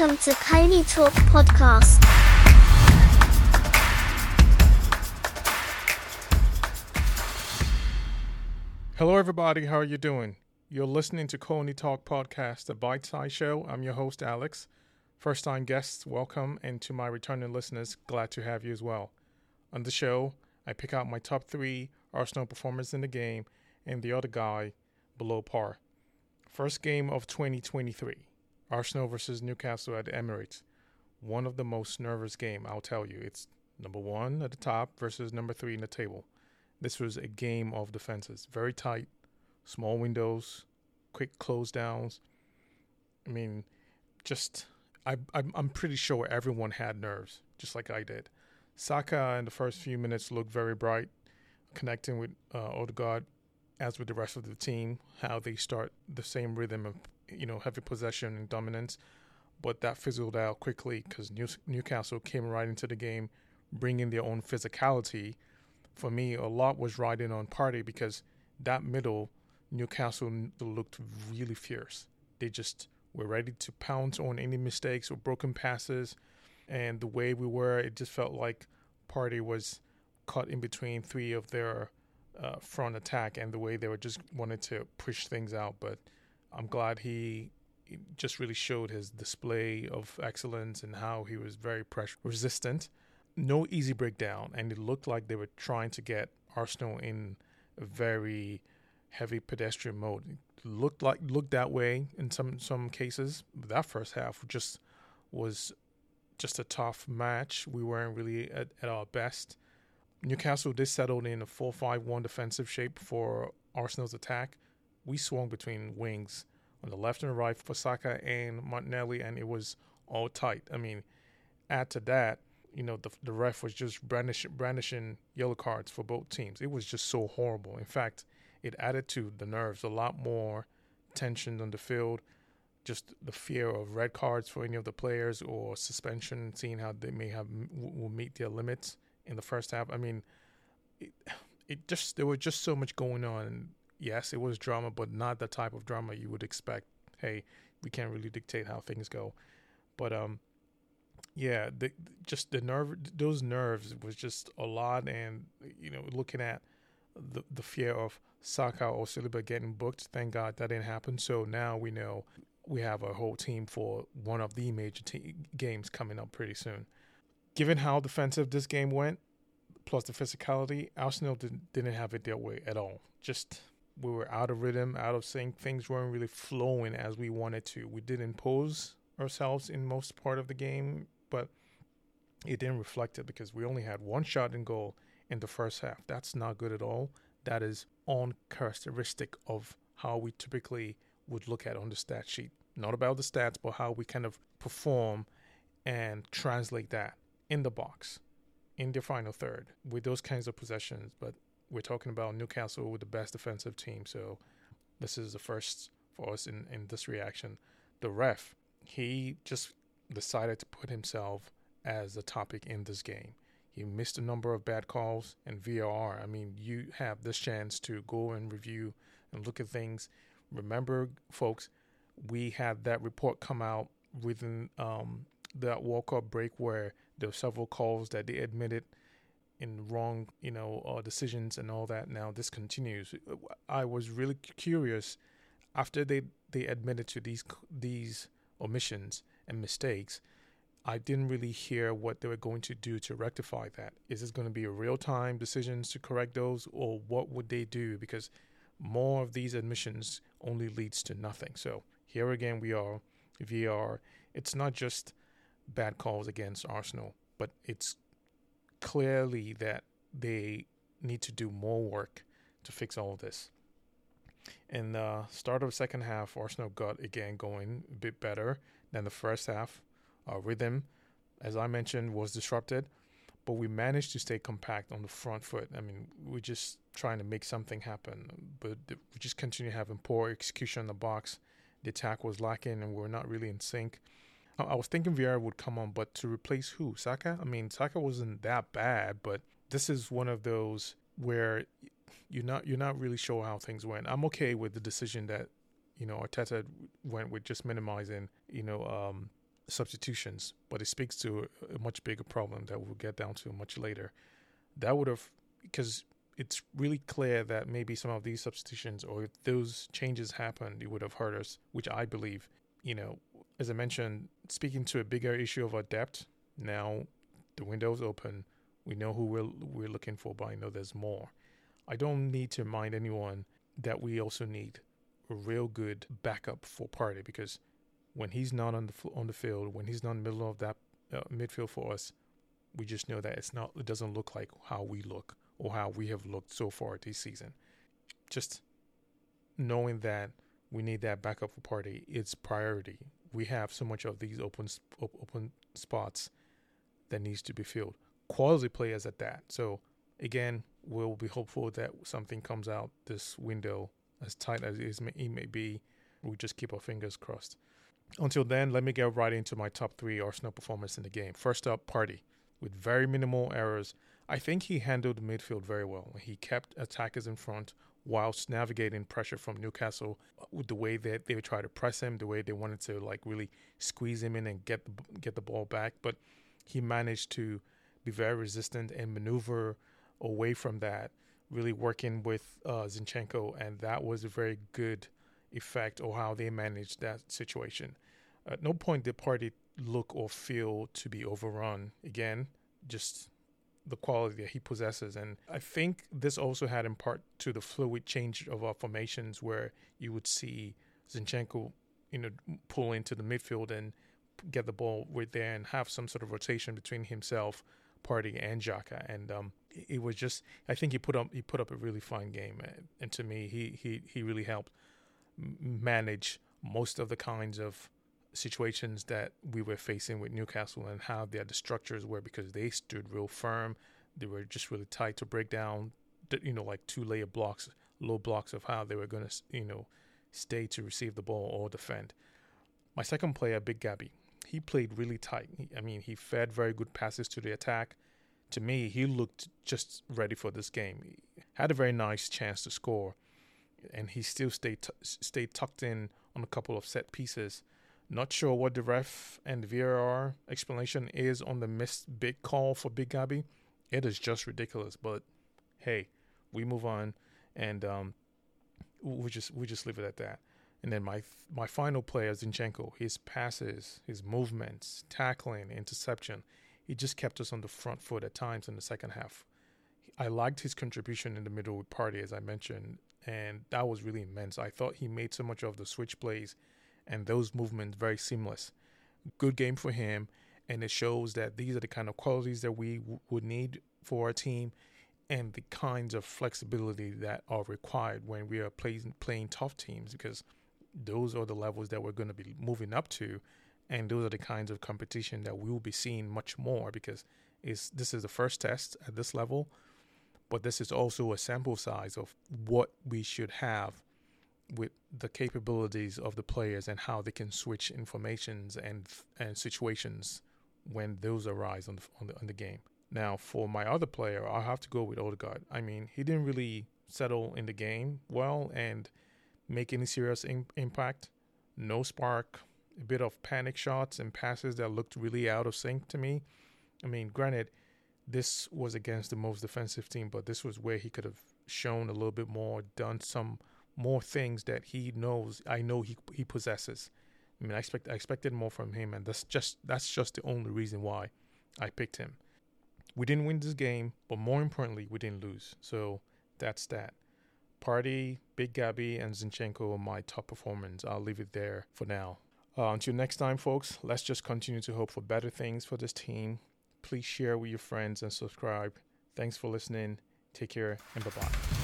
Welcome to Colney Talk Podcast. Hello, everybody. How are you doing? You're listening to Colney Talk Podcast, a bite sized show. I'm your host, Alex. First time guests, welcome. And to my returning listeners, glad to have you as well. On the show, I pick out my top three Arsenal performers in the game and the other guy below par. First game of 2023 Arsenal versus Newcastle at Emirates. One of the most nervous game, I'll tell you. It's number one at the top versus number three in the table. This was a game of defenses, very tight, small windows, quick close downs. I mean, just I, I'm I'm pretty sure everyone had nerves, just like I did. Saka in the first few minutes looked very bright, connecting with uh, Odegaard, as with the rest of the team. How they start the same rhythm of you know heavy possession and dominance, but that fizzled out quickly because New- Newcastle came right into the game, bringing their own physicality. For me, a lot was riding on Partey because that middle Newcastle looked really fierce. They just were ready to pounce on any mistakes or broken passes. And the way we were, it just felt like Partey was caught in between three of their uh, front attack and the way they were just wanted to push things out. But I'm glad he just really showed his display of excellence and how he was very pressure resistant. No easy breakdown, and it looked like they were trying to get Arsenal in a very heavy pedestrian mode. It looked like looked that way in some some cases. That first half just was just a tough match. We weren't really at, at our best. Newcastle did settle in a 4 5 1 defensive shape for Arsenal's attack. We swung between wings on the left and right for Saka and Martinelli, and it was all tight. I mean, add to that, you know, the, the ref was just brandish, brandishing yellow cards for both teams. It was just so horrible. In fact, it added to the nerves a lot more tension on the field just the fear of red cards for any of the players or suspension, seeing how they may have will meet their limits in the first half. I mean, it, it just there was just so much going on. Yes, it was drama, but not the type of drama you would expect. Hey, we can't really dictate how things go, but um, yeah, the, just the nerve, those nerves was just a lot, and you know, looking at the the fear of Saka or Saliba getting booked. Thank God that didn't happen. So now we know we have a whole team for one of the major te- games coming up pretty soon. Given how defensive this game went, plus the physicality, Arsenal didn't, didn't have it their way at all. Just we were out of rhythm, out of sync. Things weren't really flowing as we wanted to. We did impose ourselves in most part of the game, but it didn't reflect it because we only had one shot in goal in the first half. That's not good at all. That is uncharacteristic of how we typically would look at on the stat sheet. Not about the stats, but how we kind of perform and translate that in the box, in the final third, with those kinds of possessions. But we're talking about Newcastle with the best defensive team. So this is the first for us in, in this reaction. The ref, he just decided to put himself as a topic in this game. He missed a number of bad calls and VAR. I mean, you have this chance to go and review and look at things remember, folks, we had that report come out within um, that World Cup break where there were several calls that they admitted in wrong, you know, uh, decisions and all that. Now this continues. I was really curious after they they admitted to these these omissions and mistakes. I didn't really hear what they were going to do to rectify that. Is this going to be a real time decisions to correct those, or what would they do? Because more of these admissions only leads to nothing. So here again, we are VAR. It's not just bad calls against Arsenal, but it's clearly that they need to do more work to fix all of this. In the uh, start of the second half, Arsenal got again going a bit better than the first half. Our rhythm, as I mentioned, was disrupted but we managed to stay compact on the front foot. I mean, we're just trying to make something happen, but we just continue having poor execution in the box. The attack was lacking, and we're not really in sync. I was thinking Vieira would come on, but to replace who? Saka? I mean, Saka wasn't that bad, but this is one of those where you're not you're not really sure how things went. I'm okay with the decision that you know Arteta went with just minimizing you know um, substitutions, but it speaks to a much bigger problem that we'll get down to much later. That would have, because it's really clear that maybe some of these substitutions or if those changes happened, it would have hurt us, which I believe, you know, as I mentioned, speaking to a bigger issue of our depth, now the window's open. We know who we're, we're looking for, but I know there's more. I don't need to remind anyone that we also need a real good backup for Partey because when he's not on the on the field, when he's not in the middle of that uh, midfield for us, we just know that it's not. It doesn't look like how we look or how we have looked so far this season. Just knowing that we need that backup for Partey, it's priority. We have so much of these open open spots that needs to be filled. Quality players at that. So again, we'll be hopeful that something comes out this window, as tight as it may be. We just keep our fingers crossed. Until then, let me get right into my top three Arsenal performance in the game. First up, Partey With very minimal errors, I think he handled midfield very well. He kept attackers in front whilst navigating pressure from Newcastle with the way that they would try to press him, the way they wanted to like really squeeze him in and get the, get the ball back. But he managed to be very resistant and maneuver away from that, really working with uh, Zinchenko, and that was a very good effect or how they managed that situation. At no point did Partey look or feel to be overrun. Again, just the quality that he possesses. And I think this also had in part to the fluid change of our formations where you would see Zinchenko, you know, pull into the midfield and get the ball right there and have some sort of rotation between himself, Partey, and Xhaka. And um, it was just, I think he put up he put up a really fine game. And, and to me, he he he really helped manage most of the kinds of situations that we were facing with Newcastle and how their the structures were because they stood real firm. They were just really tight to break down, you know, like two layer blocks, low blocks of how they were going to, you know, stay to receive the ball or defend. My second player, Big Gabby, he played really tight. I mean, he fed very good passes to the attack. To me, he looked just ready for this game. He had a very nice chance to score and he still stayed t- stayed tucked in on a couple of set pieces. Not sure what the ref and VAR explanation is on the missed big call for Big Gabby. It is just ridiculous, but hey, we move on, and um, we just we just leave it at that. And then my my final player, Zinchenko, his passes, his movements, tackling, interception, he just kept us on the front foot at times in the second half. I liked his contribution in the middle with Partey, as I mentioned, and that was really immense. I thought he made so much of the switch plays and those movements very seamless. Good game for him, and it shows that these are the kind of qualities that we w- would need for our team and the kinds of flexibility that are required when we are playing playing tough teams because those are the levels that we're going to be moving up to and those are the kinds of competition that we will be seeing much more because is this is the first test at this level but this is also a sample size of what we should have with the capabilities of the players and how they can switch informations and and situations when those arise on the, on the on the game. Now, for my other player, I'll have to go with Odegaard. I mean, he didn't really settle in the game well and make any serious in- impact. No spark, a bit of panic shots and passes that looked really out of sync to me. I mean, granted, this was against the most defensive team, but this was where he could have shown a little bit more, done some more things that he knows. I know he he possesses. I mean, I expect I expected more from him, and that's just that's just the only reason why I picked him. We didn't win this game, but more importantly, we didn't lose. So that's that. Partey, Big Gabby, and Zinchenko are my top performance. I'll leave it there for now. Uh, until next time, folks, let's just continue to hope for better things for this team. Please share with your friends and subscribe. Thanks for listening. Take care and bye bye.